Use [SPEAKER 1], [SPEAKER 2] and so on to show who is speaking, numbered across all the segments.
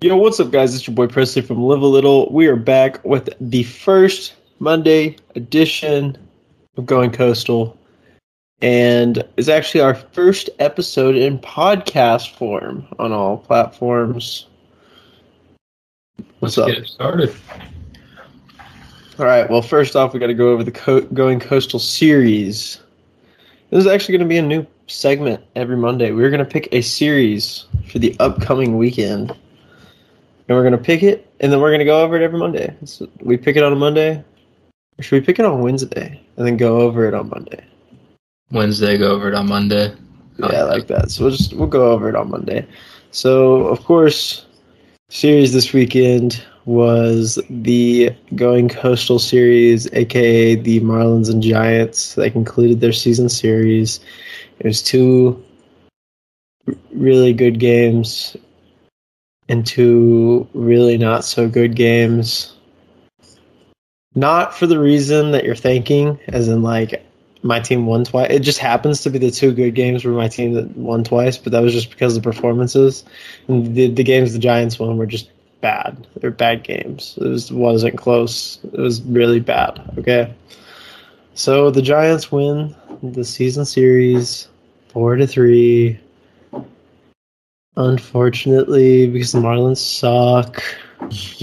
[SPEAKER 1] Yo, what's up, guys? It's your boy Presley from Live a Little. We are back with the first Monday edition of Going Coastal, and it's actually our first episode in podcast form on all platforms. What's
[SPEAKER 2] Let's
[SPEAKER 1] up?
[SPEAKER 2] get started.
[SPEAKER 1] All right. Well, first off, we got to go over the co- Going Coastal series. This is actually going to be a new segment every Monday. We're going to pick a series for the upcoming weekend, and we're going to pick it, and then we're going to go over it every Monday. So we pick it on a Monday, or should we pick it on Wednesday and then go over it on Monday?
[SPEAKER 2] Wednesday, go over it on Monday.
[SPEAKER 1] Yeah, I like that. So we'll just we'll go over it on Monday. So of course, series this weekend was the Going Coastal series, aka the Marlins and Giants. They concluded their season series. It was two really good games and two really not so good games. Not for the reason that you're thinking, as in like my team won twice. It just happens to be the two good games where my team won twice, but that was just because of the performances. And the the games the Giants won were just bad. They're bad games. It was wasn't close. It was really bad. Okay. So the Giants win the season series four to three. Unfortunately, because the Marlins suck.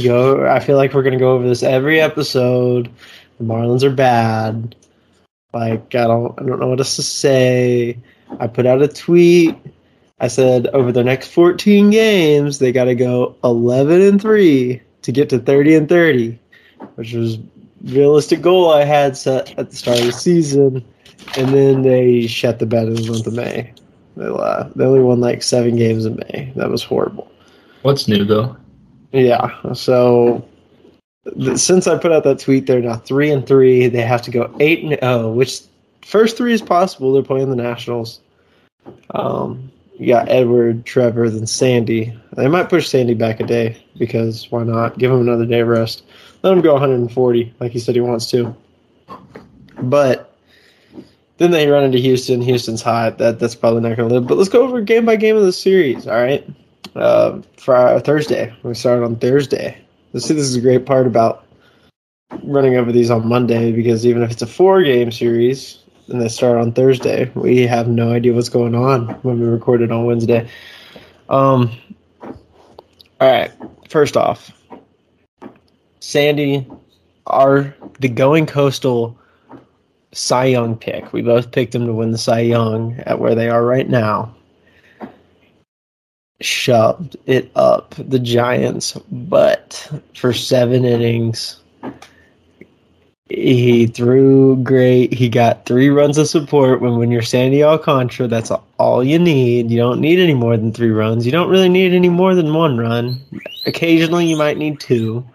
[SPEAKER 1] Go. I feel like we're gonna go over this every episode. The Marlins are bad. Like I don't I don't know what else to say. I put out a tweet. I said over the next 14 games they got to go 11 and 3 to get to 30 and 30, which was realistic goal I had set at the start of the season. And then they shut the bed in the month of May. They, uh, they only won like seven games in May. That was horrible.
[SPEAKER 2] What's new though?
[SPEAKER 1] Yeah. So th- since I put out that tweet, they're now three and three. They have to go eight and oh, which first three is possible. They're playing the Nationals. Um, you got Edward, Trevor, then Sandy. They might push Sandy back a day because why not? Give him another day of rest. Let him go 140 like he said he wants to. But then they run into Houston. Houston's hot. That that's probably not going to live. But let's go over game by game of the series. All right. Uh, for Thursday, we start on Thursday. Let's see. This is a great part about running over these on Monday because even if it's a four-game series and they start on Thursday, we have no idea what's going on when we record it on Wednesday. Um. All right. First off, Sandy, are the going coastal Cy Young pick. We both picked him to win the Cy Young at where they are right now. Shoved it up the Giants' butt for seven innings. He threw great. He got three runs of support. When when you're Sandy Alcantara, that's all you need. You don't need any more than three runs. You don't really need any more than one run. Occasionally, you might need two.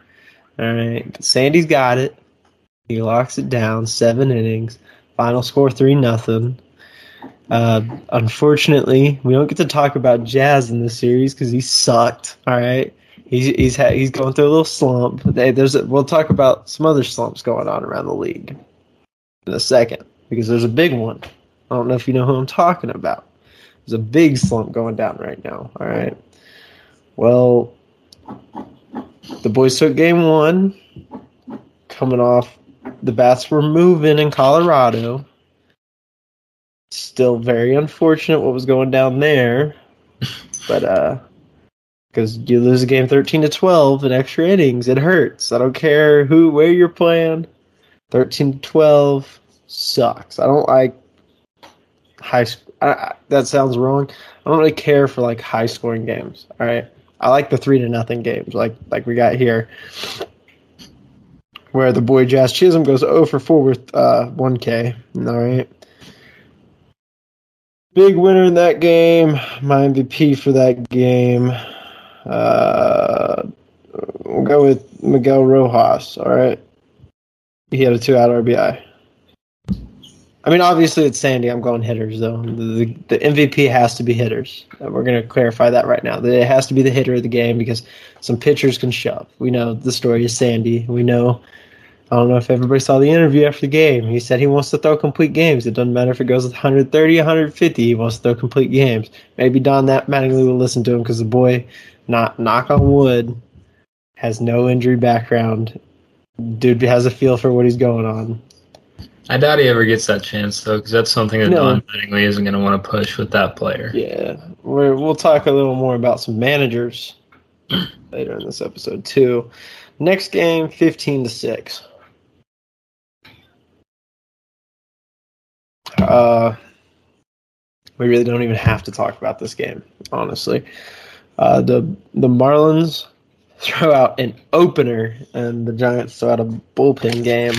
[SPEAKER 1] All right, but Sandy's got it. He locks it down. Seven innings. Final score three nothing. Uh, unfortunately, we don't get to talk about Jazz in this series because he sucked. All right, he's he's ha- he's going through a little slump. They, there's a, we'll talk about some other slumps going on around the league in a second because there's a big one. I don't know if you know who I'm talking about. There's a big slump going down right now. All right. Well, the boys took game one, coming off the bats were moving in Colorado. Still very unfortunate what was going down there. But uh because you lose a game thirteen to twelve in extra innings, it hurts. I don't care who where you're playing. Thirteen to twelve sucks. I don't like high. sc- I, I, that sounds wrong. I don't really care for like high scoring games. All right, I like the three to nothing games, like like we got here, where the boy Jazz Chisholm goes 0 for 4 with uh, 1K. All right. Big winner in that game. My MVP for that game. Uh, we'll go with Miguel Rojas. All right. He had a two out RBI. I mean, obviously it's Sandy. I'm going hitters though. The, the MVP has to be hitters. We're going to clarify that right now. That it has to be the hitter of the game because some pitchers can shove. We know the story is Sandy. We know. I don't know if everybody saw the interview after the game. He said he wants to throw complete games. It doesn't matter if it goes 130, 150. He wants to throw complete games. Maybe Don that Mattingly will listen to him because the boy not knock on wood, has no injury background. Dude has a feel for what he's going on.
[SPEAKER 2] I doubt he ever gets that chance though, because that's something that
[SPEAKER 1] No.
[SPEAKER 2] Don Mattingly isn't going to want to push with that player.
[SPEAKER 1] Yeah, we're, we'll talk a little more about some managers later in this episode too. Next game, fifteen to six. Uh, we really don't even have to talk about this game, honestly. Uh, the the Marlins throw out an opener, and the Giants throw out a bullpen game.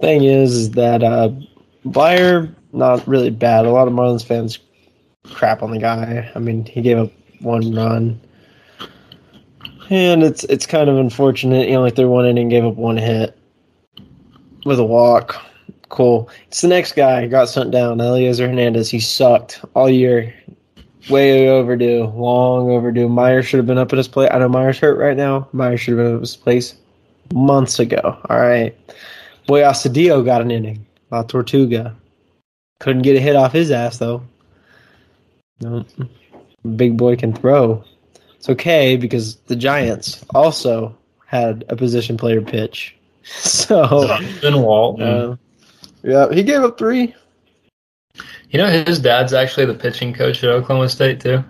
[SPEAKER 1] Thing is, is that uh, Bleier not really bad. A lot of Marlins fans crap on the guy. I mean, he gave up one run, and it's it's kind of unfortunate. Know, like their one inning gave up one hit with a walk. Cool. It's the next guy got sent down. Elieser Hernandez. He sucked all year. Way overdue. Long overdue. Meyer should have been up at his place. I know Meyer's hurt right now. Meyer should have been up at his place months ago. All right. Boy Astudillo got an inning. La Tortuga. Couldn't get a hit off his ass though. No, big boy can throw. It's okay because the Giants also had a position player pitch. So,
[SPEAKER 2] Ben Walton.
[SPEAKER 1] uh, yeah, he gave up three.
[SPEAKER 2] you know, his dad's actually the pitching coach at Oklahoma State too.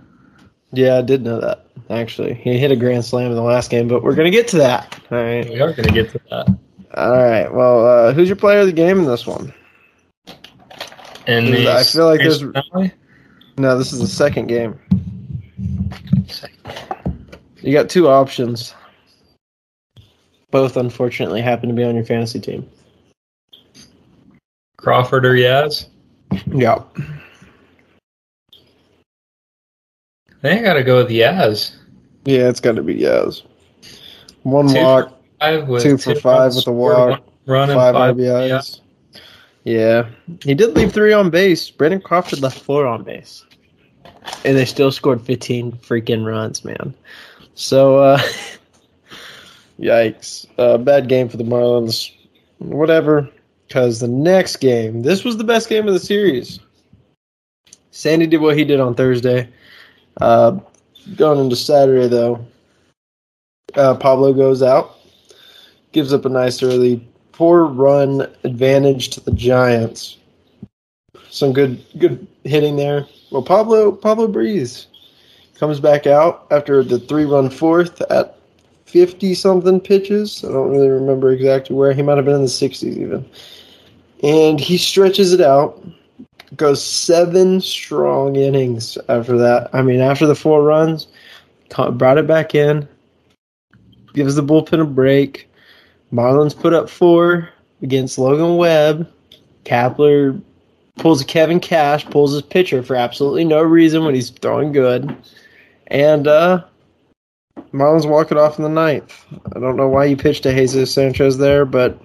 [SPEAKER 1] Yeah, I did know that. Actually, he hit a grand slam in the last game, but we're gonna get to that. All right,
[SPEAKER 2] We are going to get to that.
[SPEAKER 1] all right. Well, uh, who's your player of the game in this one?
[SPEAKER 2] And
[SPEAKER 1] I feel like there's-
[SPEAKER 2] finale?
[SPEAKER 1] No, this is the second game. You got two options. Both, unfortunately, happen to be on your fantasy team.
[SPEAKER 2] Crawford or Yaz.
[SPEAKER 1] Yeah.
[SPEAKER 2] I think I got to go with Yaz.
[SPEAKER 1] Yeah, it's got to be Yaz. One
[SPEAKER 2] Two
[SPEAKER 1] walk,
[SPEAKER 2] Five with
[SPEAKER 1] Two for five with a walk,
[SPEAKER 2] run
[SPEAKER 1] five
[SPEAKER 2] five
[SPEAKER 1] RBIs. Yeah. He did leave three on base. Brandon Crawford left four on base. And they still scored 15 freaking runs, man. So, uh, yikes. Uh, bad game for the Marlins. Whatever. Because the next game, this was the best game of the series. Sandy did what he did on Thursday. Uh, going into Saturday, though, uh, Pablo goes out, gives up a nice early four run advantage to the Giants. Some good good hitting there. Well, Pablo Pablo Breeze comes back out after the three run fourth at fifty something pitches. I don't really remember exactly where. He might have been in the sixties even. And he stretches it out. Goes seven strong innings after that. I mean, after the four runs, brought it back in. Gives the bullpen a break. Marlins put up four against Logan Webb. Kapler pulls Kevin Cash, pulls his pitcher for absolutely no reason when he's throwing good. And uh Marlins walk it off in the ninth. I don't know why you pitched to Jesus Sanchez there, but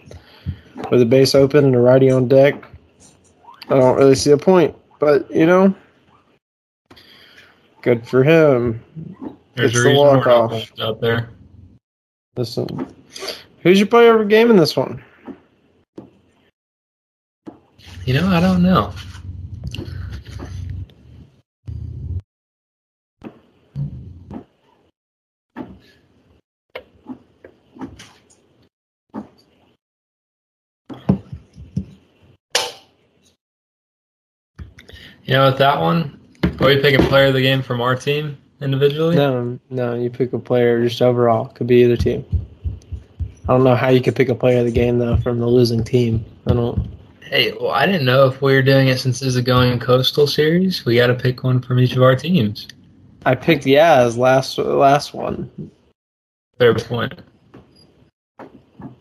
[SPEAKER 1] with a base open and a righty on deck, I don't really see a point. But, you know, good for him.
[SPEAKER 2] There's
[SPEAKER 1] It's the
[SPEAKER 2] reason we're not
[SPEAKER 1] walk-off.
[SPEAKER 2] out there.
[SPEAKER 1] Listen, who's your player of the game in this one?
[SPEAKER 2] You know, I don't know. You know, with that one, are we picking a player of the game from our team individually?
[SPEAKER 1] No, no, you pick a player just overall. Could be either team. I don't know how you could pick a player of the game though from the losing team. I don't.
[SPEAKER 2] Hey, well, I didn't know if we were doing it since this is a going coastal series. We got to pick one from each of our teams.
[SPEAKER 1] I picked Yaz last last one.
[SPEAKER 2] Fair point.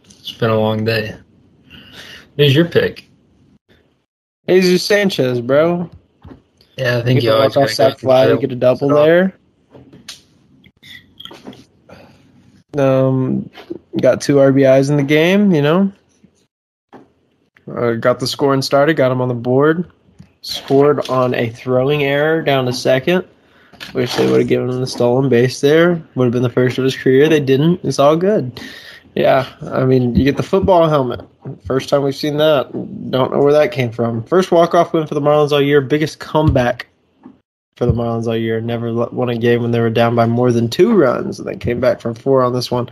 [SPEAKER 2] It's been a long day. Who's your pick?
[SPEAKER 1] Jesus Sanchez, bro.
[SPEAKER 2] Yeah, I
[SPEAKER 1] You
[SPEAKER 2] think you
[SPEAKER 1] walk off sack fly to get a double
[SPEAKER 2] Stop.
[SPEAKER 1] there. Um, got two RBIs in the game. You know, uh, got the scoring started. Got him on the board. Scored on a throwing error down to second. Wish they would have given him the stolen base there. Would have been the first of his career. They didn't. It's all good. Yeah, I mean, you get the football helmet. First time we've seen that. Don't know where that came from. First walk off win for the Marlins all year. Biggest comeback for the Marlins all year. Never won a game when they were down by more than two runs, and then came back from four on this one.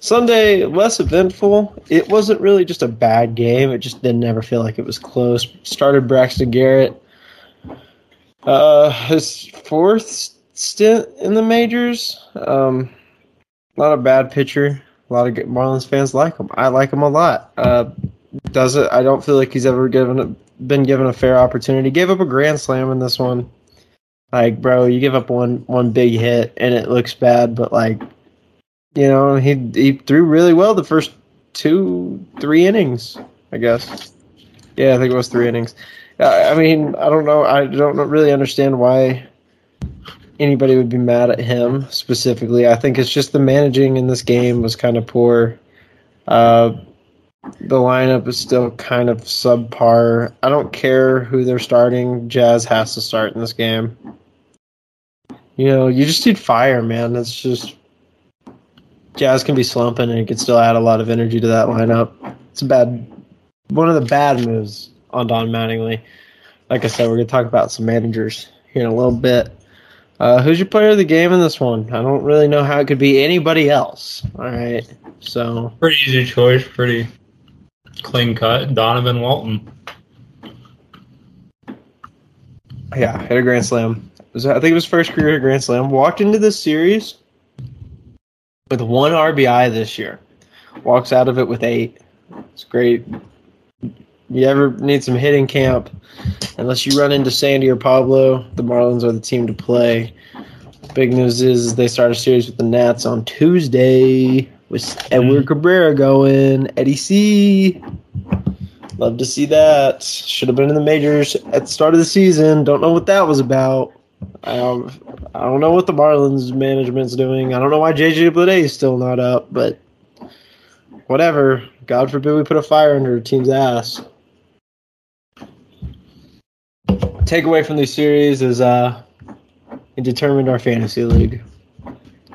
[SPEAKER 1] Sunday, less eventful. It wasn't really just a bad game. It just didn't ever feel like it was close. Started Braxton Garrett. Uh, his fourth stint in the majors. Um, not a bad pitcher. A lot of Marlins fans like him. I like him a lot. Uh, does it? I don't feel like he's ever given a, been given a fair opportunity. Gave up a grand slam in this one. Like, bro, you give up one one big hit and it looks bad, but like you know, he he threw really well the first two, three innings, I guess. Yeah, I think it was three innings. I mean, I don't know. I don't really understand why anybody would be mad at him specifically. I think it's just the managing in this game was kind of poor. Uh, the lineup is still kind of subpar. I don't care who they're starting. Jazz has to start in this game. You know, you just need fire, man. That's just Jazz can be slumping and it can still add a lot of energy to that lineup. It's a bad, one of the bad moves on Don Mattingly. Like I said, we're going to talk about some managers here in a little bit. Uh, who's your player of the game in this one? I don't really know how it could be anybody else. All right, so
[SPEAKER 2] pretty easy choice, pretty clean cut. Donovan Walton.
[SPEAKER 1] Yeah, hit a grand slam. Was, I think it was first career grand slam. Walked into this series with one RBI this year. Walks out of it with eight. It's great. You ever need some hitting camp, unless you run into Sandy or Pablo, the Marlins are the team to play. Big news is they start a series with the Nats on Tuesday with Edward mm-hmm. Cabrera going. Eddie C. Love to see that. Should have been in the majors at the start of the season. Don't know what that was about. I don't, I don't know what the Marlins management's doing. I don't know why JJ Bleday is still not up, but whatever. God forbid we put a fire under a team's ass. Takeaway from these series is uh, it determined our fantasy league,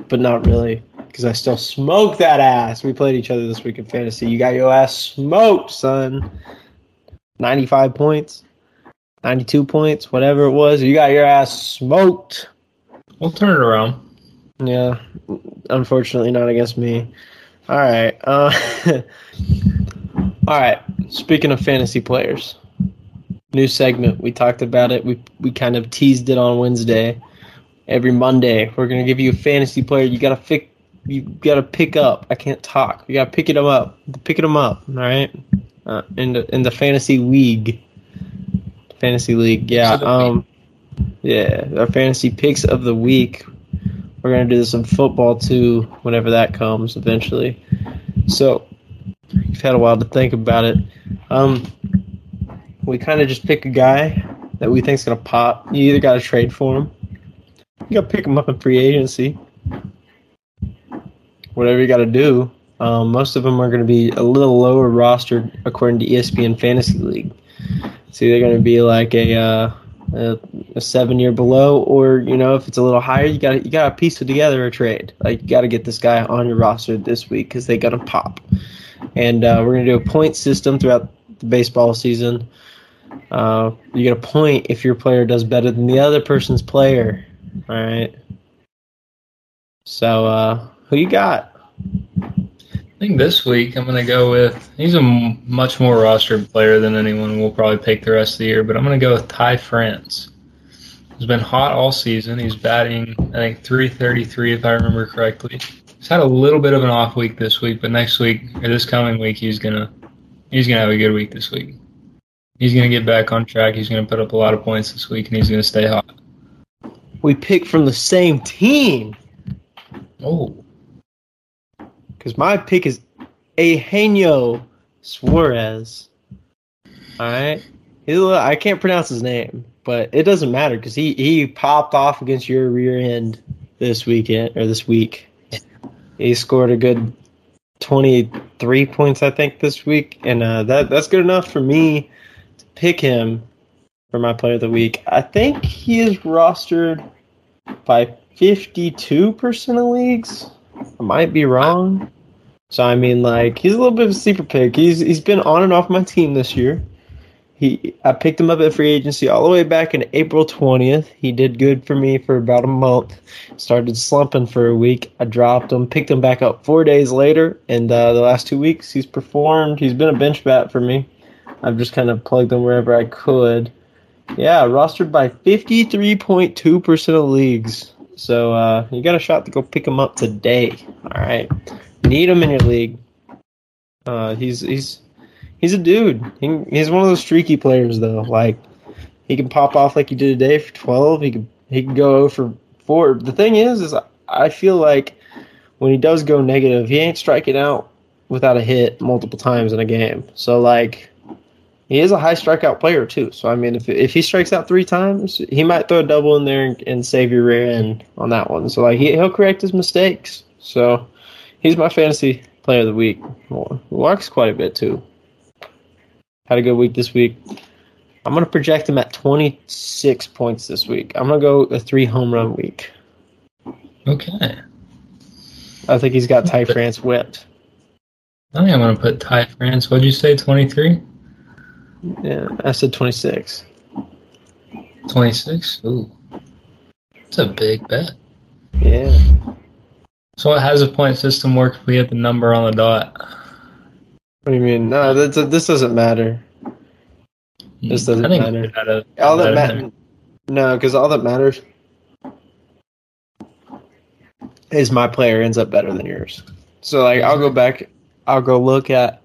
[SPEAKER 1] but not really because I still smoke that ass. We played each other this week in fantasy. You got your ass smoked, son. Ninety-five points. 92 points, whatever it was. You got your ass smoked.
[SPEAKER 2] We'll turn it around.
[SPEAKER 1] Yeah, unfortunately, not against me. All right. Uh, all right. Speaking of fantasy players, new segment. We talked about it. We we kind of teased it on Wednesday. Every Monday, we're gonna give you a fantasy player. You gotta pick. You gotta pick up. I can't talk. You gotta pick them up. Picking them up. All right. Uh, in the in the fantasy league fantasy league. Yeah. Um, yeah. Our fantasy picks of the week. We're gonna do some football too, whenever that comes eventually. So you've had a while to think about it. Um, we kind of just pick a guy that we think's gonna pop. You either got to trade for him, you got to pick him up in free agency. Whatever you got to do. Um, most of them are going to be a little lower rostered according to ESPN Fantasy League. So they're going to be like a, uh, a, a seven year below, or you know, if it's a little higher, you got you got to piece it together a trade. Like you got to get this guy on your roster this week because they got to pop. And uh, we're going to do a point system throughout the baseball season. Uh, you get a point if your player does better than the other person's player. All right. So, uh, who you got?
[SPEAKER 2] I think this week I'm going to go with. He's a m- much more rostered player than anyone we'll probably pick the rest of the year, but I'm going to go with Ty France. He's been hot all season. He's batting, I think, 333 if I remember correctly. He's had a little bit of an off week this week, but next week or this coming week he's gonna he's gonna have a good week this week. He's gonna get back on track. He's gonna put up a lot of points this week, and he's gonna stay hot.
[SPEAKER 1] We pick from the same team.
[SPEAKER 2] Oh,
[SPEAKER 1] because my pick is Eugenio Suarez. All right, I can't pronounce his name, but it doesn't matter because he he popped off against your rear end this weekend or this week. He scored a good twenty three points, I think, this week, and uh, that that's good enough for me to pick him for my player of the week. I think he is rostered by fifty two percent of leagues. I might be wrong. So I mean, like he's a little bit of a sleeper pick. He's he's been on and off my team this year. He I picked him up at free agency all the way back in April 20th. He did good for me for about a month. Started slumping for a week. I dropped him, picked him back up four days later, and uh, the last two weeks he's performed. He's been a bench bat for me. I've just kind of plugged him wherever I could. Yeah, rostered by 53.2% of leagues. So uh, you got a shot to go pick him up today. All right, need him in your league. Uh, he's he's he's a dude. He, he's one of those streaky players though. Like he can pop off like he did today for twelve. He can he can go for four. The thing is, is I feel like when he does go negative, he ain't striking out without a hit multiple times in a game. So like he is a high strikeout player too. So I mean, if if he strikes out three times, he might throw a double in there and, and save your rear end on that one. So like he, he'll correct his mistakes. So he's my fantasy player of the week. Walks quite a bit too. Had a good week this week. I'm gonna project him at 26 points this week. I'm gonna go a three home run week.
[SPEAKER 2] Okay.
[SPEAKER 1] I think he's got Ty France whipped.
[SPEAKER 2] I think I'm gonna put Ty France. What'd you say? 23.
[SPEAKER 1] Yeah, I said 26.
[SPEAKER 2] 26? Ooh. It's a big bet.
[SPEAKER 1] Yeah.
[SPEAKER 2] So how does the point system work if we hit the number on the dot?
[SPEAKER 1] What do you mean? No, that's, this doesn't matter. Hmm, this doesn't matter.
[SPEAKER 2] gotta-
[SPEAKER 1] All that matters. No, because all that matters is my player ends up better than yours. So like, I'll go back. I'll go look at.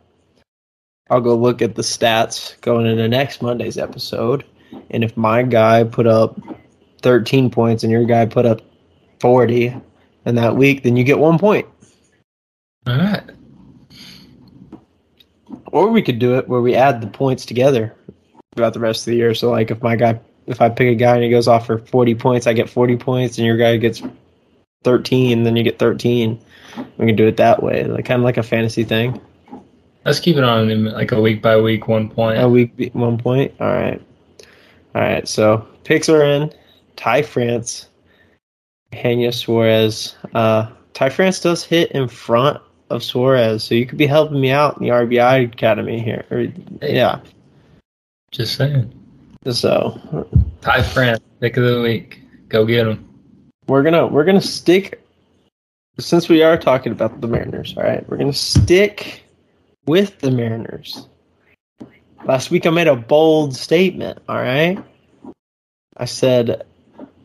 [SPEAKER 1] I'll go look at the stats going into next Monday's episode, and if my guy put up 13 points and your guy put up 40 in that week, then you get one point.
[SPEAKER 2] All right.
[SPEAKER 1] Or we could do it where we add the points together throughout the rest of the year. So like if my guy if I pick a guy and he goes off for forty points, I get forty points and your guy gets thirteen, then you get thirteen. We can do it that way. Like kind of like a fantasy thing.
[SPEAKER 2] Let's keep it on like a week by week one point.
[SPEAKER 1] A week one point. All right. All right. So picks are in. Ty France. Hanya Suarez. Uh Ty France does hit in front of Suarez, so you could be helping me out in the RBI Academy here. Or, yeah.
[SPEAKER 2] Just saying.
[SPEAKER 1] So
[SPEAKER 2] Ty France, pick of the week. Go get him.
[SPEAKER 1] we're gonna we're gonna stick since we are talking about the Mariners, all right, we're gonna stick with the Mariners. Last week I made a bold statement, all right? I said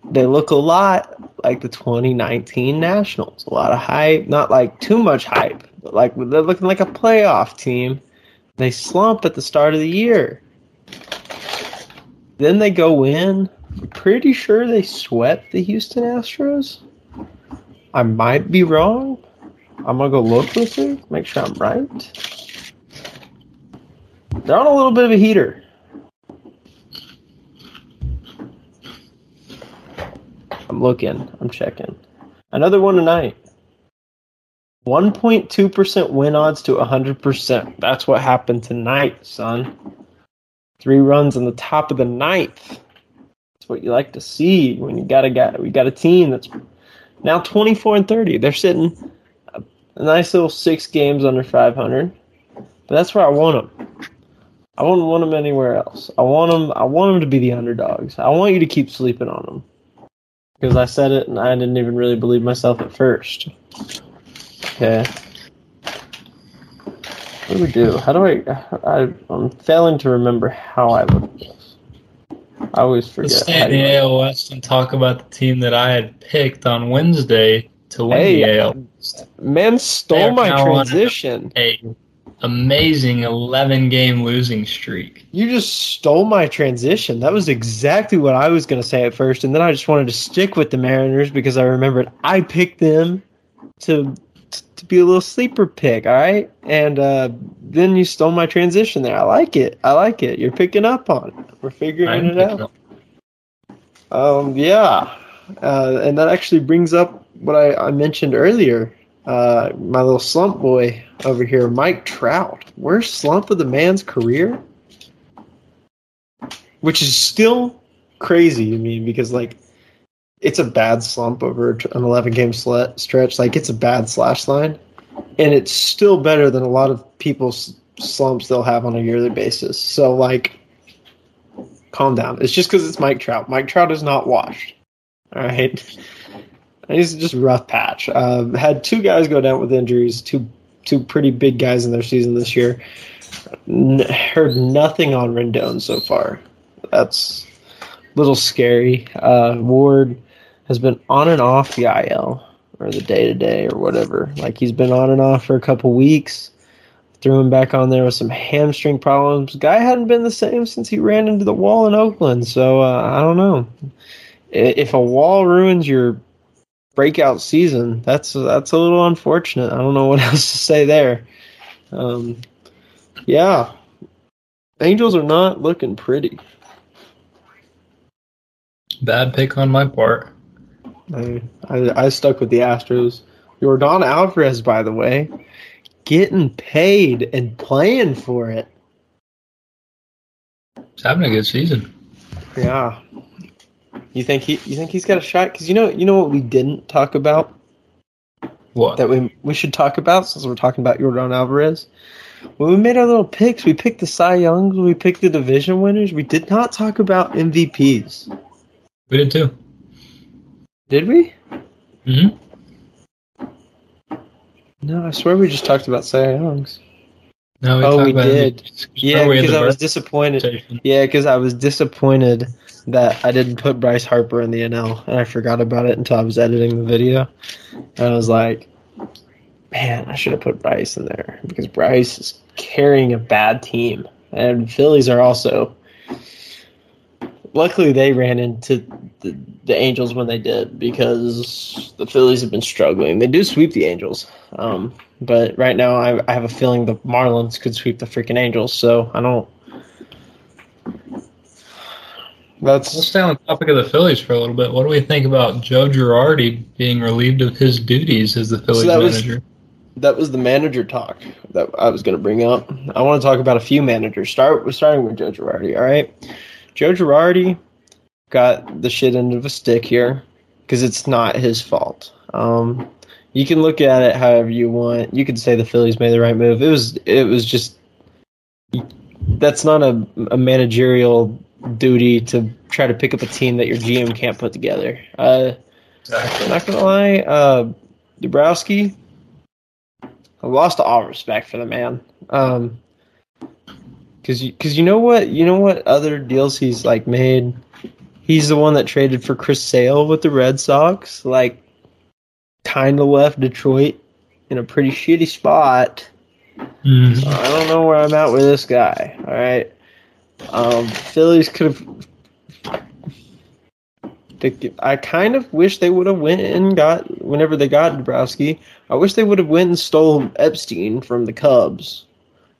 [SPEAKER 1] they look a lot like the 2019 Nationals. A lot of hype, not like too much hype, but like they're looking like a playoff team. They slump at the start of the year. Then they go in. Pretty sure they swept the Houston Astros. I might be wrong. I'm gonna go look real quick, make sure I'm right. They're on a little bit of a heater. I'm looking. I'm checking. Another one tonight. 1.2% win odds to 100%. That's what happened tonight, son. Three runs in the top of the ninth. That's what you like to see when you got a guy. We got a team that's now 24 and 30. They're sitting a, nice little six games under 500. But that's where I want them. I wouldn't want them anywhere else. I want them. I want them to be the underdogs. I want you to keep sleeping on them because I said it and I didn't even really believe myself at first. Okay. What do we do? How do I, I? I'm failing to remember how I look this. I always forget.
[SPEAKER 2] Let's stay
[SPEAKER 1] how
[SPEAKER 2] in the AL West and talk about the team that I had picked on Wednesday to win
[SPEAKER 1] Hey,
[SPEAKER 2] the uh, AL. West.
[SPEAKER 1] Man stole my transition.
[SPEAKER 2] A amazing 11 game losing streak.
[SPEAKER 1] You just stole my transition. That was exactly what I was going to say at first, and then I just wanted to stick with the Mariners because I remembered I picked them to to be a little sleeper pick. All right, and uh, then you stole my transition there. I like it. I like it. You're picking up on it. We're figuring
[SPEAKER 2] I'm
[SPEAKER 1] it out.
[SPEAKER 2] up.
[SPEAKER 1] Um, yeah, uh, and that actually brings up what I, I mentioned earlier. Uh, my little slump boy over here, Mike Trout. Worst slump of the man's career, which is still crazy to me because like it's a bad slump over an 11 game stretch. Like it's a bad slash line, and it's still better than a lot of people's slumps they'll have on a yearly basis. So like calm down. It's just because it's Mike Trout. Mike Trout is not washed. All right. He's just rough patch. Uh, had two guys go down with injuries, two two pretty big guys in their season this year. N- heard nothing on Rendon so far. That's a little scary. Uh, Ward has been on and off the IL or the day to day or whatever. Like he's been on and off for a couple weeks. Threw him back on there with some hamstring problems. Guy hadn't been the same since he ran into the wall in Oakland. So uh, I don't know. If a wall ruins your breakout season, that's that's a little unfortunate. I don't know what else to say there. Um, yeah, Angels are not looking pretty.
[SPEAKER 2] Bad pick on my part.
[SPEAKER 1] I, I, I stuck with the Astros. Yordan Alvarez, by the way, getting paid and playing for it.
[SPEAKER 2] He's having a good season.
[SPEAKER 1] Yeah. You think he? You think he's got a shot? Because you know, you know what we didn't talk about
[SPEAKER 2] What?
[SPEAKER 1] that we we should talk about since we're talking about Yordan Alvarez. When we made our little picks, we picked the Cy Youngs, we picked the division winners. We did not talk about MVPs,
[SPEAKER 2] we did too.
[SPEAKER 1] did we?
[SPEAKER 2] hmm
[SPEAKER 1] No, I swear we just talked about Cy Youngs.
[SPEAKER 2] No,
[SPEAKER 1] Oh, we
[SPEAKER 2] about
[SPEAKER 1] did. Yeah,
[SPEAKER 2] we
[SPEAKER 1] because I was disappointed. Yeah, because I was disappointed that I didn't put Bryce Harper in the NL, and I forgot about it until I was editing the video. And I was like, man, I should have put Bryce in there because Bryce is carrying a bad team, and Phillies are also. Luckily, they ran into the, the Angels when they did because the Phillies have been struggling. They do sweep the Angels, um, but right now I, I have a feeling the Marlins could sweep the freaking Angels. So I don't.
[SPEAKER 2] Let's stay on the topic of the Phillies for a little bit. What do we think about Joe Girardi being relieved of his duties as the Phillies
[SPEAKER 1] that was-
[SPEAKER 2] manager?
[SPEAKER 1] that was the manager talk that I was going to bring up. I want to talk about a few managers. Start with starting with Joe Girardi. All right, Joe Girardi got the shit end of a stick here because it's not his fault. Um, you can look at it however you want. You could say the Phillies made the right move. It was it was just that's not a, a managerial duty to try to pick up a team that your GM can't put together. Uh, I'm not gonna lie, uh, Dombrowski. I lost all respect for the man. Um, cause you, cause you know what, you know what other deals he's like made. He's the one that traded for Chris Sale with the Red Sox. Like, kind of left Detroit in a pretty shitty spot.
[SPEAKER 2] Mhm.
[SPEAKER 1] So I don't know where I'm at with this guy. All right, um, Phillies could have. I kind of wish they would have went and got whenever they got Dombrowski. I wish they would have went and stole Epstein from the Cubs.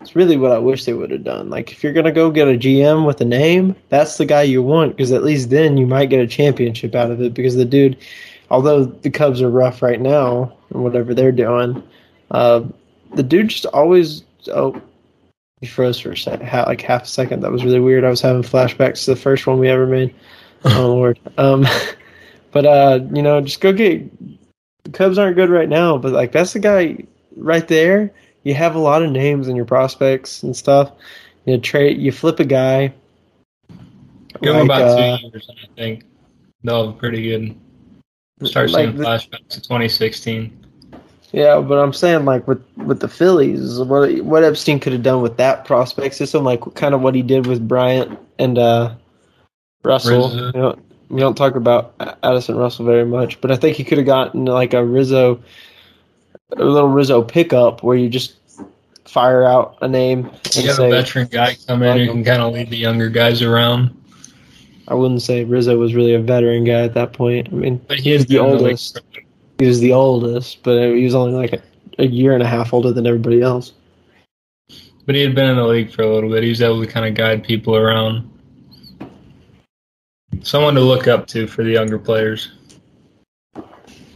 [SPEAKER 1] It's really what I wish they would have done. Like if you're gonna go get a GM with a name, that's the guy you want because at least then you might get a championship out of it. Because the dude, although the Cubs are rough right now and whatever they're doing, uh, the dude just always oh froze for a second ha- like half a second that was really weird i was having flashbacks to the first one we ever made oh lord um but uh you know just go get the cubs aren't good right now but like that's the guy right there you have a lot of names in your prospects and stuff you know trade you flip a guy
[SPEAKER 2] Give
[SPEAKER 1] like,
[SPEAKER 2] about
[SPEAKER 1] uh,
[SPEAKER 2] two years, I think. They'll pretty good. Start
[SPEAKER 1] like
[SPEAKER 2] seeing
[SPEAKER 1] the-
[SPEAKER 2] flashbacks to 2016.
[SPEAKER 1] Yeah, but I'm saying like with with the Phillies, what what Epstein could have done with that prospect system, like kind of what he did with Bryant and uh, Russell.
[SPEAKER 2] Rizzo.
[SPEAKER 1] You know, we don't talk about Addison Russell very much, but I think he could have gotten like a Rizzo, a little Rizzo pickup where you just fire out a name and
[SPEAKER 2] You have
[SPEAKER 1] say,
[SPEAKER 2] a veteran guy come in who can kind of lead the younger guys around.
[SPEAKER 1] I wouldn't say Rizzo was really a veteran guy at that point. I mean,
[SPEAKER 2] But
[SPEAKER 1] he the
[SPEAKER 2] been in league
[SPEAKER 1] oldest.
[SPEAKER 2] for-
[SPEAKER 1] He was the oldest, but he was only like a, a year and a half older than everybody else.
[SPEAKER 2] But he had been in the league for a little bit. He was able to kind of guide people around. Someone to look up to for the younger players.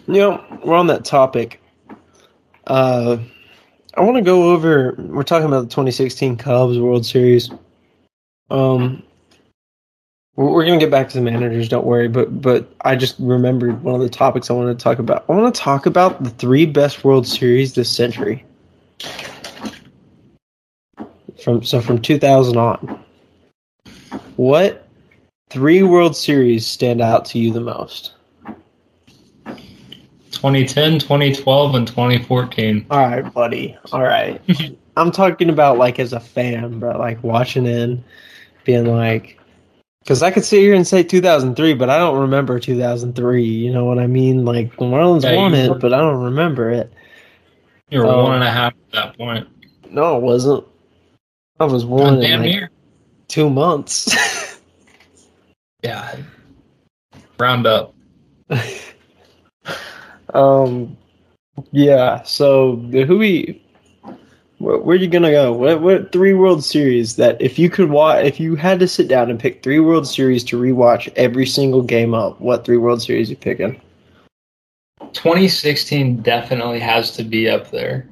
[SPEAKER 1] You know, we're on that topic. Uh, I want to go over. We're talking about the 2016 Cubs World Series. Um, we're, we're gonna get back to the managers. Don't worry. But but I just remembered one of the topics I wanted to talk about. I want to talk about the three best World Series this century. From so from 2000 on, what three World Series stand out to you the most?
[SPEAKER 2] 2010, 2012, and 2014.
[SPEAKER 1] All right, buddy. All right. I'm talking about like as a fan, but like watching in, being like, because I could sit here and say 2003, but I don't remember 2003. You know what I mean? Like the Marlins
[SPEAKER 2] Yeah,
[SPEAKER 1] won it,
[SPEAKER 2] were-
[SPEAKER 1] but I don't remember it.
[SPEAKER 2] You were
[SPEAKER 1] Oh.
[SPEAKER 2] one and a half at that point.
[SPEAKER 1] No, it wasn't. I was born in
[SPEAKER 2] Damn
[SPEAKER 1] like two months.
[SPEAKER 2] Yeah. Round up.
[SPEAKER 1] um, yeah. So the who we, where, are you gonna go? What what three World Series that if you could watch, if you had to sit down and pick three World Series to rewatch every single game up, what three World Series you picking?
[SPEAKER 2] 2016 definitely has to be up there.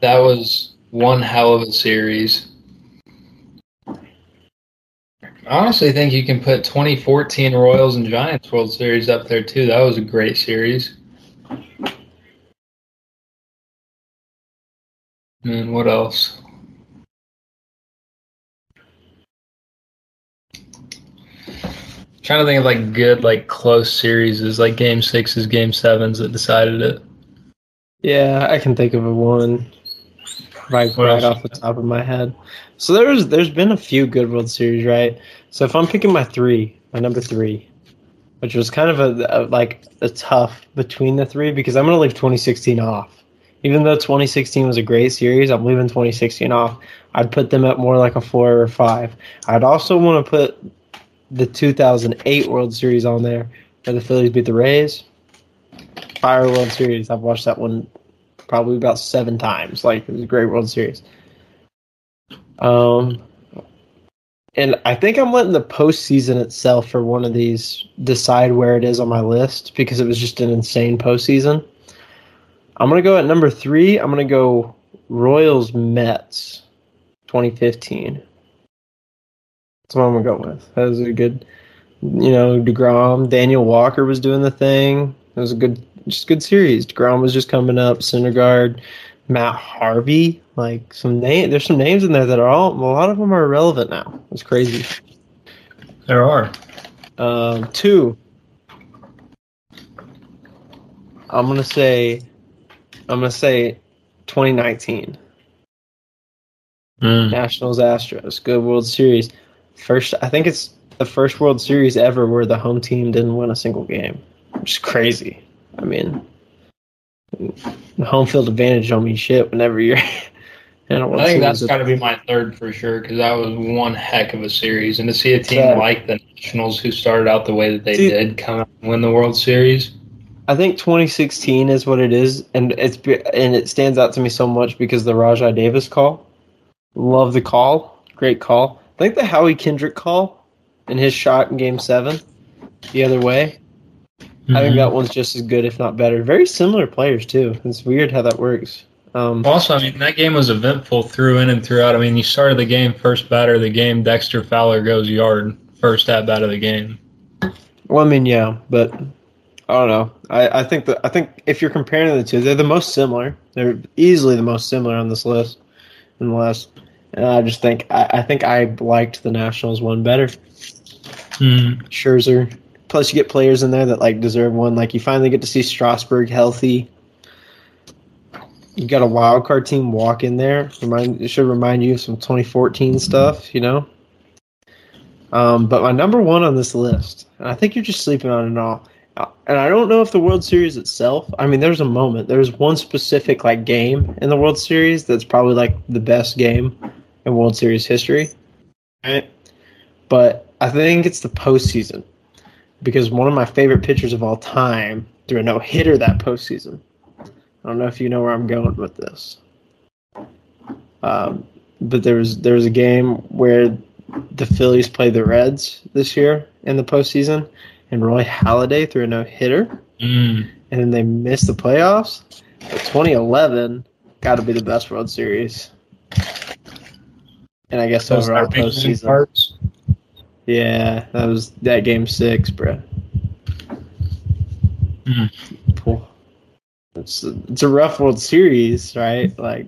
[SPEAKER 2] That was one hell of a series. I honestly think you can put 2014 Royals and Giants World Series up there too. That was a great series. And what else? Trying to think of like good, like close series is like game sixes, game sevens that decided it.
[SPEAKER 1] Yeah, I can think of a one right right off the top of my head. So there's there's been a few good World Series, right? So if I'm picking my three, my number three, which was kind of a, a like a tough between the three because I'm gonna leave 2016 off. Even though 2016 was a great series, I'm leaving 2016 off. I'd put them at more like a four or five. I'd also want to put the 2008 World Series on there, where the Phillies beat the Rays. Fire World Series. I've watched that one probably about seven times. Like it was a great World Series. Um, and I think I'm letting the postseason itself for one of these decide where it is on my list because it was just an insane postseason. I'm gonna go at number three. I'm gonna go Royals Mets, 2015. That's what I'm gonna go with. That was a good, you know, Degrom, Daniel Walker was doing the thing. It was a good, just good series. Degrom was just coming up. Syndergaard, Matt Harvey, like some name. There's some names in there that are all. A lot of them are irrelevant now. It's crazy.
[SPEAKER 2] There are.
[SPEAKER 1] Um, two. I'm gonna say. I'm gonna say, 2019
[SPEAKER 2] Mm.
[SPEAKER 1] Nationals Astros good World Series. First, I think it's the first World Series ever where the home team didn't win a single game, which is crazy. I mean, home field advantage don't mean shit whenever you're in a World
[SPEAKER 2] I think
[SPEAKER 1] Series.
[SPEAKER 2] that's got to be my third for sure because that was one heck of a series, and to see a team
[SPEAKER 1] Yeah.
[SPEAKER 2] like the Nationals who started out the way that they
[SPEAKER 1] See-
[SPEAKER 2] did come out and win the World Series.
[SPEAKER 1] I think 2016 is what it is, and it's and it stands out to me so much because the Rajai Davis call. Love the call, great call. I think the Howie Kendrick call and his shot in Game Seven, the other way. I think
[SPEAKER 2] Mhm.
[SPEAKER 1] that one's just as good, if not better. Very similar players too. It's weird how that works. Um,
[SPEAKER 2] Also, I mean, that game was eventful through in and throughout. I mean, you started the game, first batter of the game, Dexter Fowler goes yard, first at bat of the game.
[SPEAKER 1] well, I mean, yeah, but I don't know. I, I think that I think if you're comparing the two, they're the most similar. They're easily the most similar on this list, in the list. And I just think I, I think I liked the Nationals one better.
[SPEAKER 2] Mm.
[SPEAKER 1] Scherzer. Plus, you get players in there that like deserve one. Like you finally get to see Strasburg healthy. You got a wild card team walk in there. Remind it should remind you of some 2014 stuff, you know. Um, but my number one on this list, and I think you're just sleeping on it all. Uh, And I don't know if the World Series itself. I mean, there's a moment. There's one specific like game in the World Series that's probably like the best game in World Series history. Right? But I think it's the postseason because one of my favorite pitchers of all time threw a no hitter that postseason. I don't know if you know where I'm going with this. Um, but there was there was a game where the Phillies played the Reds this year in the postseason, and Roy Halladay threw a no hitter,
[SPEAKER 2] Mm.
[SPEAKER 1] and then they missed the playoffs. But 2011 got to be the best World Series, and I guess
[SPEAKER 2] Those
[SPEAKER 1] overall postseason.
[SPEAKER 2] parts.
[SPEAKER 1] Yeah, that was that game six, bro.
[SPEAKER 2] Mhm.
[SPEAKER 1] Cool. It's a, it's a rough World Series, right? Like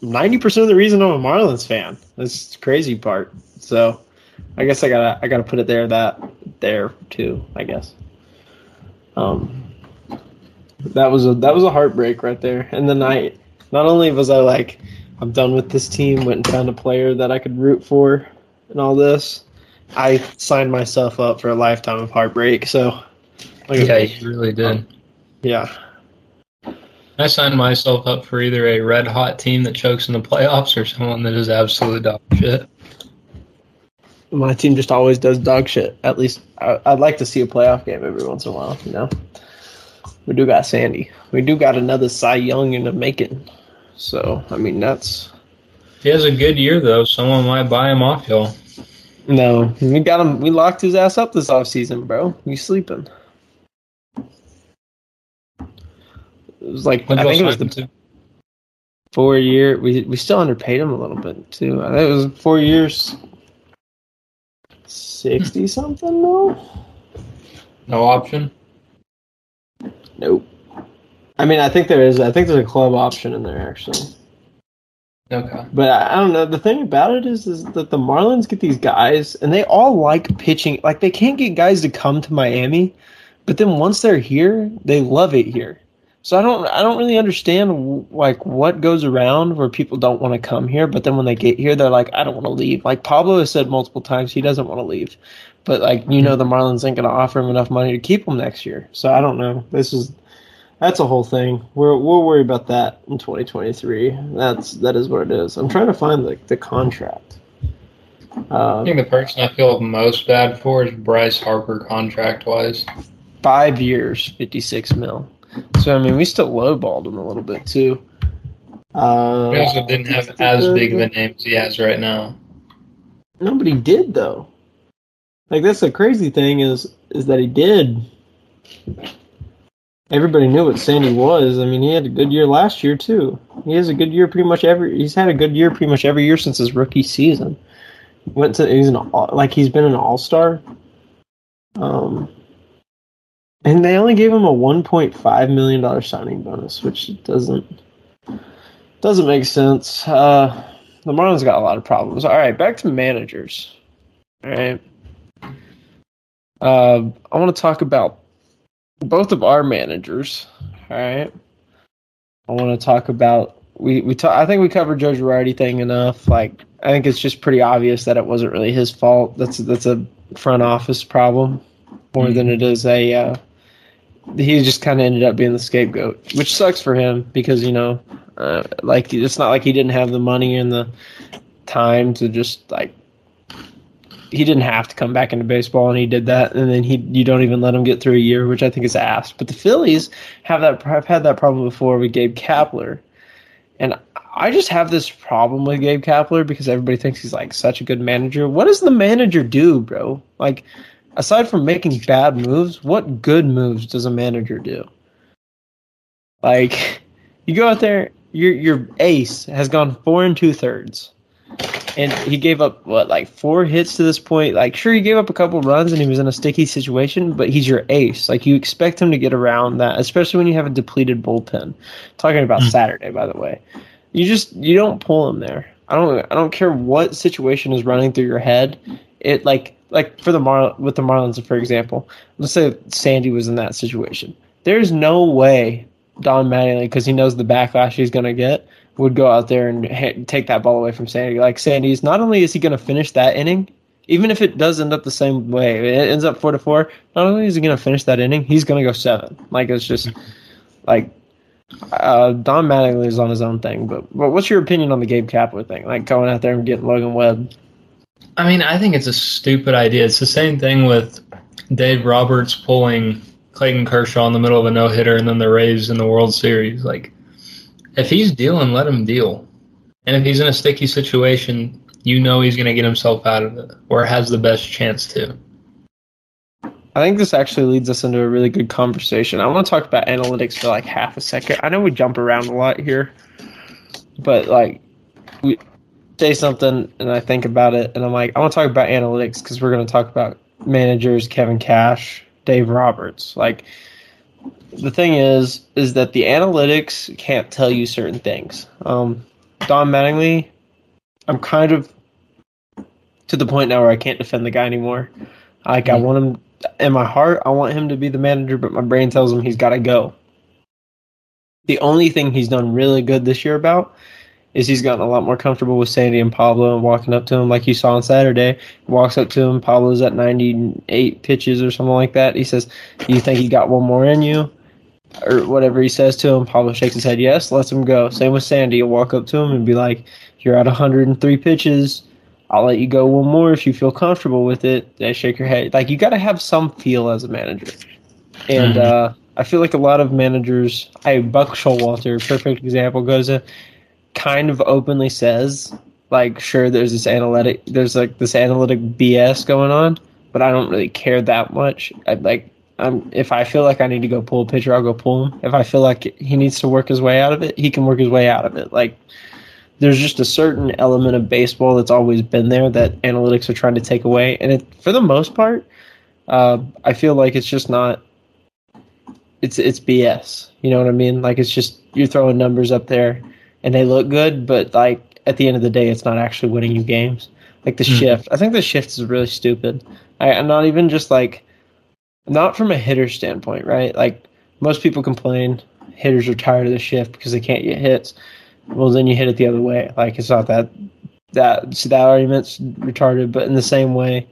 [SPEAKER 1] ninety percent of the reason I'm a Marlins fan. That's the crazy part. So I guess I gotta I gotta put it there that there too. I guess. Um, that was a that was a heartbreak right there. And then I not only was I like I'm done with this team, went and found a player that I could root for, and all this. I signed myself up for a lifetime of heartbreak. So,
[SPEAKER 2] like, yeah, you really did.
[SPEAKER 1] Yeah.
[SPEAKER 2] I signed myself up for either a red hot team that chokes in the playoffs or someone that is absolute dog shit.
[SPEAKER 1] My team just always does dog shit. At least I, would like to see a playoff game every once in a while. You know, we do got Sandy. We do got another Cy Young in the making. So I mean, that's.
[SPEAKER 2] If he has a good year though, someone might buy him off y'all.
[SPEAKER 1] No, we got him. We locked his ass up this off season, bro. He's sleeping. It was like I think it was the four year. We we still underpaid him a little bit too. I think it was four years, sixty something. No,
[SPEAKER 2] no option.
[SPEAKER 1] Nope. I mean, I think there is. I think there's a club option in there actually.
[SPEAKER 2] Okay.
[SPEAKER 1] But I, I don't know. The thing about it is, is that the Marlins get these guys, and they all like pitching. Like they can't get guys to come to Miami, but then once they're here, they love it here. So I don't I don't really understand like what goes around where people don't want to come here, but then when they get here, they're like, I don't want to leave. Like Pablo has said multiple times, he doesn't want to leave, but like you know, the Marlins ain't gonna offer him enough money to keep him next year. So I don't know. This is that's a whole thing. We're we'll worry about that in 2023. That's that is what it is. I'm trying to find like the, the contract.
[SPEAKER 2] Uh, I think the person I feel most bad for is Bryce Harper contract wise.
[SPEAKER 1] Five years, 56 mil. So I mean, we still lowballed him a little bit too.
[SPEAKER 2] Uh, he also didn't have as big of a name as he has right now.
[SPEAKER 1] Nobody did though. Like that's the crazy thing is is that he did. Everybody knew what Sandy was. I mean, he had a good year last year too. He has a good year pretty much every. He's had a good year pretty much every year since his rookie season. Went to he's an like he's been an all star. Um, and they only gave him a 1.5 million dollar signing bonus, which doesn't doesn't make sense. Uh, the Marlins got a lot of problems. All right, back to managers. All right. Uh, I want to talk about both of our managers. All right. I want to talk about we we talk, I think we covered Joe Girardi thing enough. Like I think it's just pretty obvious that it wasn't really his fault. That's that's a front office problem more mm-hmm. than it is a uh, he just kind of ended up being the scapegoat, which sucks for him because you know, uh, like it's not like he didn't have the money and the time to just like he didn't have to come back into baseball and he did that and then he you don't even let him get through a year, which I think is ass. But the Phillies have that have had that problem before with Gabe Kapler, and I just have this problem with Gabe Kapler because everybody thinks he's like such a good manager. What does the manager do, bro? Like aside from making bad moves, what good moves does a manager do? Like, you go out there, your your ace has gone four and two thirds, and he gave up what like four hits to this point. Like, sure, he gave up a couple runs and he was in a sticky situation, but he's your ace. Like, you expect him to get around that, especially when you have a depleted bullpen. Talking about mm-hmm. Saturday, by the way, you just you don't pull him there. I don't I don't care what situation is running through your head. It like like for the Mar with the Marlins, for example, let's say Sandy was in that situation. There's no way Don Mattingly, because he knows the backlash he's going to get, would go out there and ha- take that ball away from Sandy. Like Sandy's, not only is he going to finish that inning, even if it does end up the same way, it ends up four to four. Not only is he going to finish that inning, he's going to go seven. Like it's just like uh, Don Mattingly is on his own thing. But but what's your opinion on the Gabe Kapler thing? Like going out there and getting Logan Webb?
[SPEAKER 2] I mean, I think it's a stupid idea. It's the same thing with Dave Roberts pulling Clayton Kershaw in the middle of a no hitter and then the Rays in the World Series. Like, if he's dealing, let him deal. And if he's in a sticky situation, you know he's going to get himself out of it or has the best chance to.
[SPEAKER 1] I think this actually leads us into a really good conversation. I want to talk about analytics for like half a second. I know we jump around a lot here, but like we say something and I think about it and I'm like, I want to talk about analytics because we're going to talk about managers, Kevin Cash, Dave Roberts. Like, the thing is, is that the analytics can't tell you certain things. Um, Don Mattingly, I'm kind of to the point now where I can't defend the guy anymore. Like I want him in my heart, I want him to be the manager, but my brain tells him he's got to go. The only thing he's done really good this year about is he's gotten a lot more comfortable with Sandy and Pablo and walking up to him like you saw on Saturday. Walks up to him, Pablo's at 98 pitches or something like that. He says, "Do you think he got one more in you?" Or whatever he says to him. Pablo shakes his head, yes, lets him go. Same with Sandy. He'll walk up to him and be like, "You're at 103 pitches." I'll let you go one more if you feel comfortable with it. They shake your head. Like you got to have some feel as a manager, and mm-hmm. uh, I feel like a lot of managers. I Buck Showalter, perfect example, goes to kind of openly says like, sure, there's this analytic, there's like this analytic BS going on, but I don't really care that much. I like. Um, if I feel like I need to go pull a pitcher, I'll go pull him. If I feel like he needs to work his way out of it, he can work his way out of it. Like there's just a certain element of baseball that's always been there that analytics are trying to take away, and it, for the most part, uh, I feel like it's just not. It's it's BS. You know what I mean? Like it's just you're throwing numbers up there, and they look good, but like at the end of the day, it's not actually winning you games. Like the mm. shift, I think the shift is really stupid. I, I'm not even just like, not from a hitter standpoint, right? Like most people complain hitters are tired of the shift because they can't get hits well then you hit it the other way. Like it's not that that see that argument's retarded, but in the same way.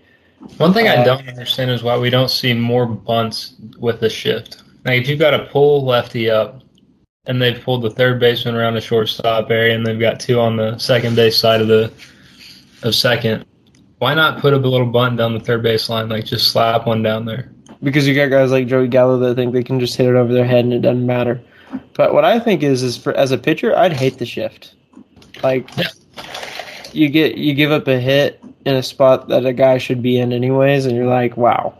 [SPEAKER 2] One thing uh, I don't understand is why we don't see more bunts with the shift. Like if you've got a pull lefty up and they've pulled the third baseman around the shortstop area and they've got two on the second base side of the of second, why not put up a little bunt down the third base line? Like just slap one down there.
[SPEAKER 1] Because you got guys like Joey Gallo that think they can just hit it over their head and it doesn't matter. But what I think is, is for as a pitcher, I'd hate the shift. Like, you get you give up a hit in a spot that a guy should be in anyways, and you're like, wow,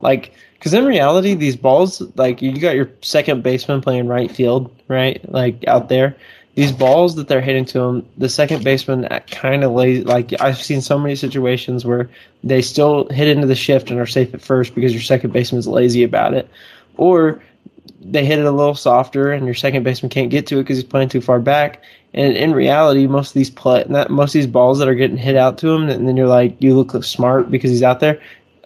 [SPEAKER 1] like, because in reality, these balls, like, you got your second baseman playing right field, right, like out there. These balls that they're hitting to him, the second baseman kind of lazy. Like I've seen so many situations where they still hit into the shift and are safe at first because your second baseman's lazy about it, or they hit it a little softer, and your second baseman can't get to it because he's playing too far back. And in reality, most of these play, most of these balls that are getting hit out to him, and then you're like, you look smart because he's out there.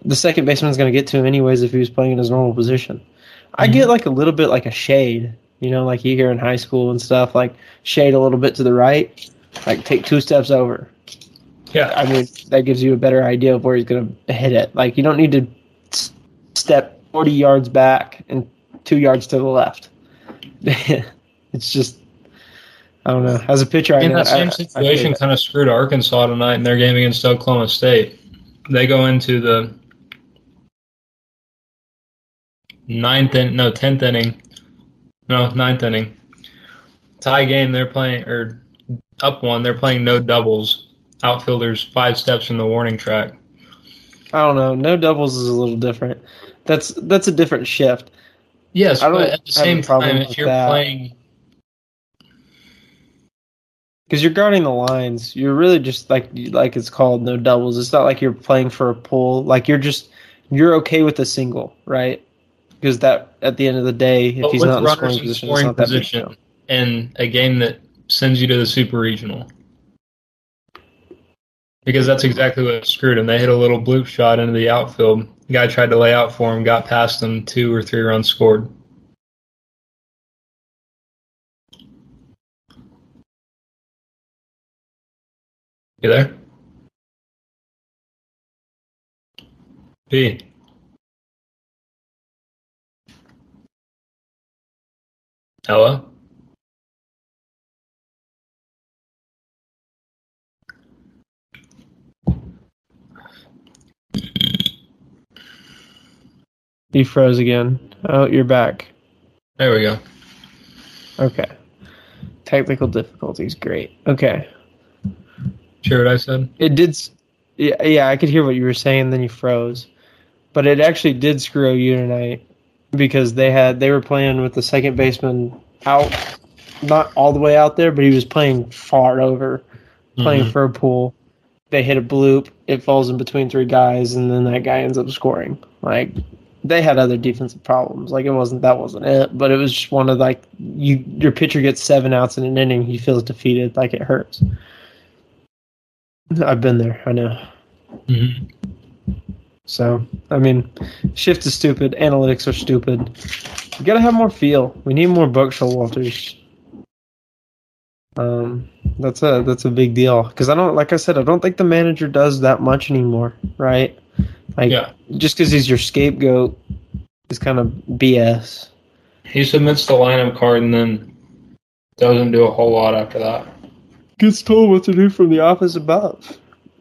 [SPEAKER 1] The second baseman's going to get to him anyways if he was playing in his normal position. Mm-hmm. I get like a little bit like a shade, you know, like you hear in high school and stuff, like shade a little bit to the right, like take two steps over.
[SPEAKER 2] Yeah,
[SPEAKER 1] I mean that gives you a better idea of where he's going to hit it. Like you don't need to step 40 yards back and two yards to the left. it's just I don't know. As a pitcher, I
[SPEAKER 2] in
[SPEAKER 1] I
[SPEAKER 2] that same situation, kind of screwed Arkansas tonight in their game against Oklahoma State. They go into the ninth in, no tenth inning, no ninth inning tie game. They're playing or up one. They're playing no doubles. Outfielders five steps from the warning track.
[SPEAKER 1] I don't know. No doubles is a little different. That's that's a different shift.
[SPEAKER 2] Yes, I don't but at the same time, if you're that. playing,
[SPEAKER 1] because you're guarding the lines, you're really just like like it's called no doubles. It's not like you're playing for a pull. Like you're just you're okay with a single, right? Because that at the end of the day, if but he's not in scoring position, scoring it's not position that big
[SPEAKER 2] in a game that sends you to the super regional. Because that's exactly what screwed him. They hit a little bloop shot into the outfield the guy tried to lay out for him, got past him, two or three runs scored. You there? P. Hello?
[SPEAKER 1] You froze again. Oh, you're back.
[SPEAKER 2] There we go.
[SPEAKER 1] Okay. Technical difficulties. Great. Okay.
[SPEAKER 2] Sure what I said?
[SPEAKER 1] It did. Yeah, yeah, I could hear what you were saying. Then you froze, but it actually did screw you tonight because they had they were playing with the second baseman out, not all the way out there, but he was playing far over, playing mm-hmm. for a pull. They hit a bloop. It falls in between three guys, and then that guy ends up scoring. Like they had other defensive problems. Like it wasn't that wasn't it, but it was just one of like you your pitcher gets seven outs in an inning, he feels defeated, like it hurts. I've been there, I know.
[SPEAKER 2] Mm-hmm.
[SPEAKER 1] So, I mean, shift is stupid. Analytics are stupid. We gotta have more feel. We need more Buck Walters. Um, that's a that's a big deal because I don't like I said I don't think the manager does that much anymore, right? Like,
[SPEAKER 2] Yeah.
[SPEAKER 1] just because he's your scapegoat is kind of BS.
[SPEAKER 2] He submits the lineup card and then doesn't do a whole lot after that.
[SPEAKER 1] Gets told what to do from the office above.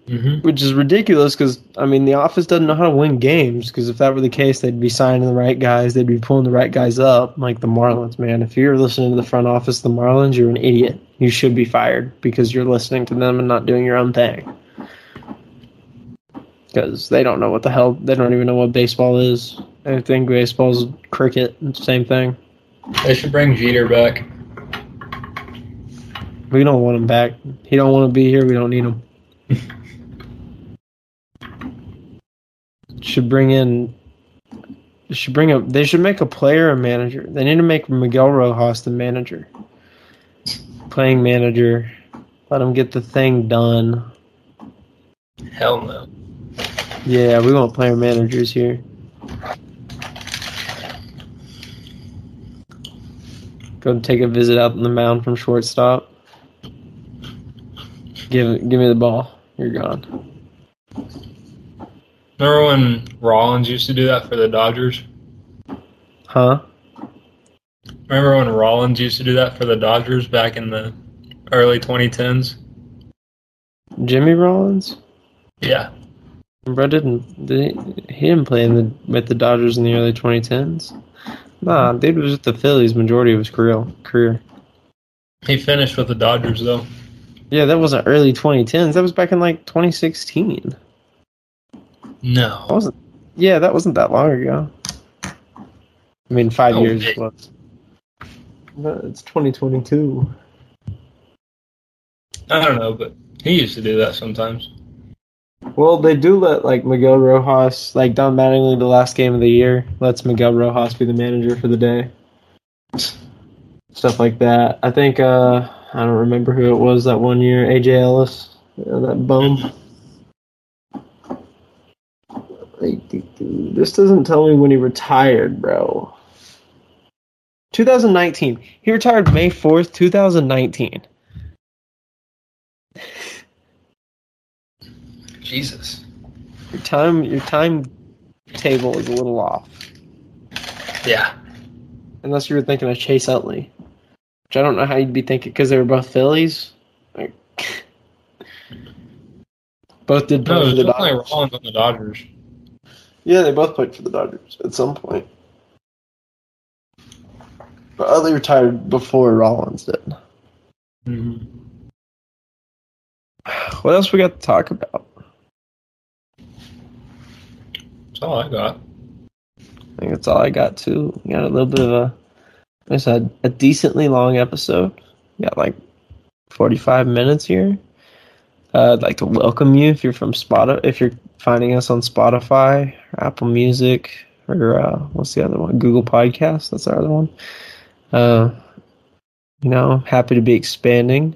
[SPEAKER 2] Mm-hmm.
[SPEAKER 1] Which is ridiculous because I mean the office doesn't know how to win games. Because if that were the case, they'd be signing the right guys, they'd be pulling the right guys up, like the Marlins. Man, if you're listening to the front office, of the Marlins, you're an idiot. You should be fired because you're listening to them and not doing your own thing. Because they don't know what the hell, they don't even know what baseball is. They think baseball's cricket, same thing.
[SPEAKER 2] They should bring Jeter back.
[SPEAKER 1] We don't want him back. He don't want to be here. We don't need him. should bring in. Should bring a. They should make a player a manager. They need to make Miguel Rojas the manager, playing manager. Let him get the thing done.
[SPEAKER 2] Hell no.
[SPEAKER 1] Yeah, we want player managers here. Go take a visit out on the mound from shortstop. Give give me the ball. You're gone.
[SPEAKER 2] Remember when Rollins used to do that for the Dodgers?
[SPEAKER 1] Huh?
[SPEAKER 2] Remember when Rollins used to do that for the Dodgers back in the early 2010s?
[SPEAKER 1] Jimmy Rollins?
[SPEAKER 2] Yeah.
[SPEAKER 1] Bro didn't did he, he didn't play in the with the Dodgers in the early 2010s. Nah, dude was with the Phillies majority of his career. Career.
[SPEAKER 2] He finished with the Dodgers though.
[SPEAKER 1] Yeah, that wasn't early 2010s. That was back in like 2016.
[SPEAKER 2] No.
[SPEAKER 1] That wasn't. Yeah, that wasn't that long ago. I mean, five
[SPEAKER 2] Oh,
[SPEAKER 1] years
[SPEAKER 2] it-
[SPEAKER 1] was. But it's 2022.
[SPEAKER 2] I don't know, but he used to do that sometimes.
[SPEAKER 1] Well, they do let like Miguel Rojas, like Don Mattingly, the last game of the year, lets Miguel Rojas be the manager for the day. Stuff like that. I think uh I don't remember who it was that one year. AJ Ellis, Yeah, that bum. Like, This doesn't tell me when he retired, bro. 2019. He retired May 4th, 2019.
[SPEAKER 2] Jesus.
[SPEAKER 1] Your time, your time table is a little off.
[SPEAKER 2] Yeah.
[SPEAKER 1] Unless you were thinking of Chase Utley, which I don't know how you'd be thinking because they were both Phillies. Like, both did both
[SPEAKER 2] No,
[SPEAKER 1] for the
[SPEAKER 2] definitely
[SPEAKER 1] Dodgers.
[SPEAKER 2] Rollins on the Dodgers.
[SPEAKER 1] Yeah, they both played for the Dodgers at some point. But Utley retired before Rollins did.
[SPEAKER 2] Mm-hmm.
[SPEAKER 1] What else we got to talk about?
[SPEAKER 2] That's all I got.
[SPEAKER 1] I think that's all I got too. We got a little bit of a, like I said, a decently long episode. We got like 45 minutes here. Uh, I'd like to welcome you if you're from Spotify, if you're finding us on Spotify, Apple Music, or uh, what's the other one? Google Podcasts. That's our other one. Uh, you know, happy to be expanding.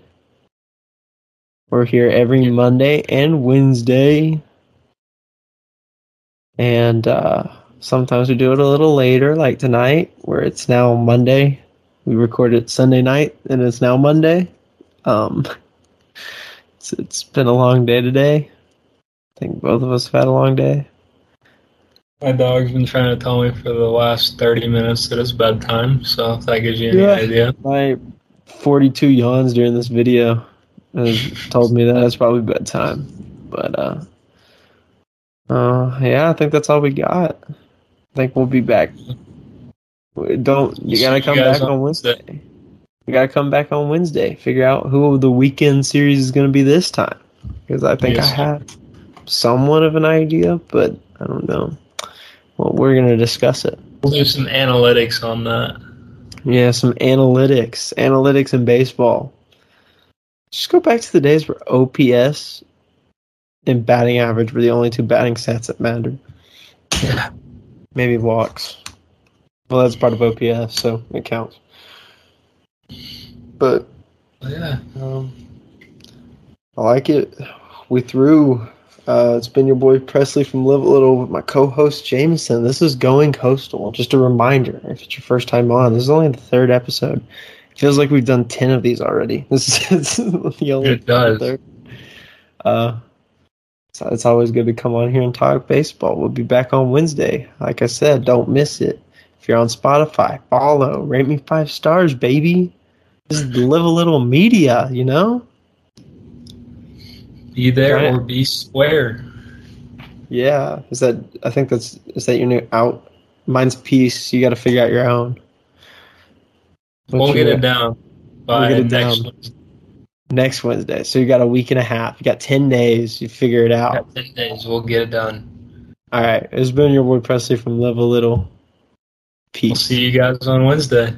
[SPEAKER 1] We're here every Monday and Wednesday. And uh, sometimes we do it a little later, like tonight, where it's now Monday. We recorded Sunday night, and it's now Monday. Um, it's, it's been a long day today. I think both of us have had a long day.
[SPEAKER 2] My dog's been trying to tell me for the last 30 minutes that it's bedtime, so if that gives you any
[SPEAKER 1] Yeah.
[SPEAKER 2] idea.
[SPEAKER 1] My 42 yawns during this video has told me that it's probably bedtime. But, uh, uh, yeah, I think that's all we got. I think we'll be back. We Don't you gotta come
[SPEAKER 2] guys
[SPEAKER 1] back
[SPEAKER 2] on
[SPEAKER 1] on Wednesday? You gotta come back on Wednesday. Figure out who the weekend series is gonna be this time, because I think
[SPEAKER 2] Yes.
[SPEAKER 1] I have somewhat of an idea, but I don't know. Well, we're gonna discuss it.
[SPEAKER 2] We'll do some analytics on that.
[SPEAKER 1] Yeah, some analytics, analytics in baseball. Just go back to the days where OPS and batting average were the only two batting stats that mattered.
[SPEAKER 2] Yeah.
[SPEAKER 1] Maybe walks. Well, that's part of OPS, so it counts. But
[SPEAKER 2] Yeah.
[SPEAKER 1] um, I like it. We threw Uh, it's been your boy Presley from Live a Little with my co-host Jameson. This is Going Coastal. Just a reminder, if it's your first time on, this is only the third episode. It feels like we've done ten of these already. This is the only
[SPEAKER 2] It does.
[SPEAKER 1] third. Uh, so it's always good to come on here and talk baseball. We'll be back on Wednesday. Like I said, don't miss it. If you're on Spotify, follow, rate me five stars, baby. Just live a little media, you know.
[SPEAKER 2] Be there
[SPEAKER 1] Right.
[SPEAKER 2] or be square.
[SPEAKER 1] Yeah, is that? I think that's is that your new out. Mine's peace. You got to figure out your own. What's
[SPEAKER 2] we'll get
[SPEAKER 1] your-
[SPEAKER 2] it down by
[SPEAKER 1] We'll get it
[SPEAKER 2] next
[SPEAKER 1] down.
[SPEAKER 2] Wednesday.
[SPEAKER 1] next Wednesday. So you got a week and a half. You got ten days. You figure it out.
[SPEAKER 2] Got 10 days. We'll get it done.
[SPEAKER 1] All right. It's been your boy Presley from Live a Little.
[SPEAKER 2] We'll
[SPEAKER 1] Peace.
[SPEAKER 2] see you guys on Wednesday.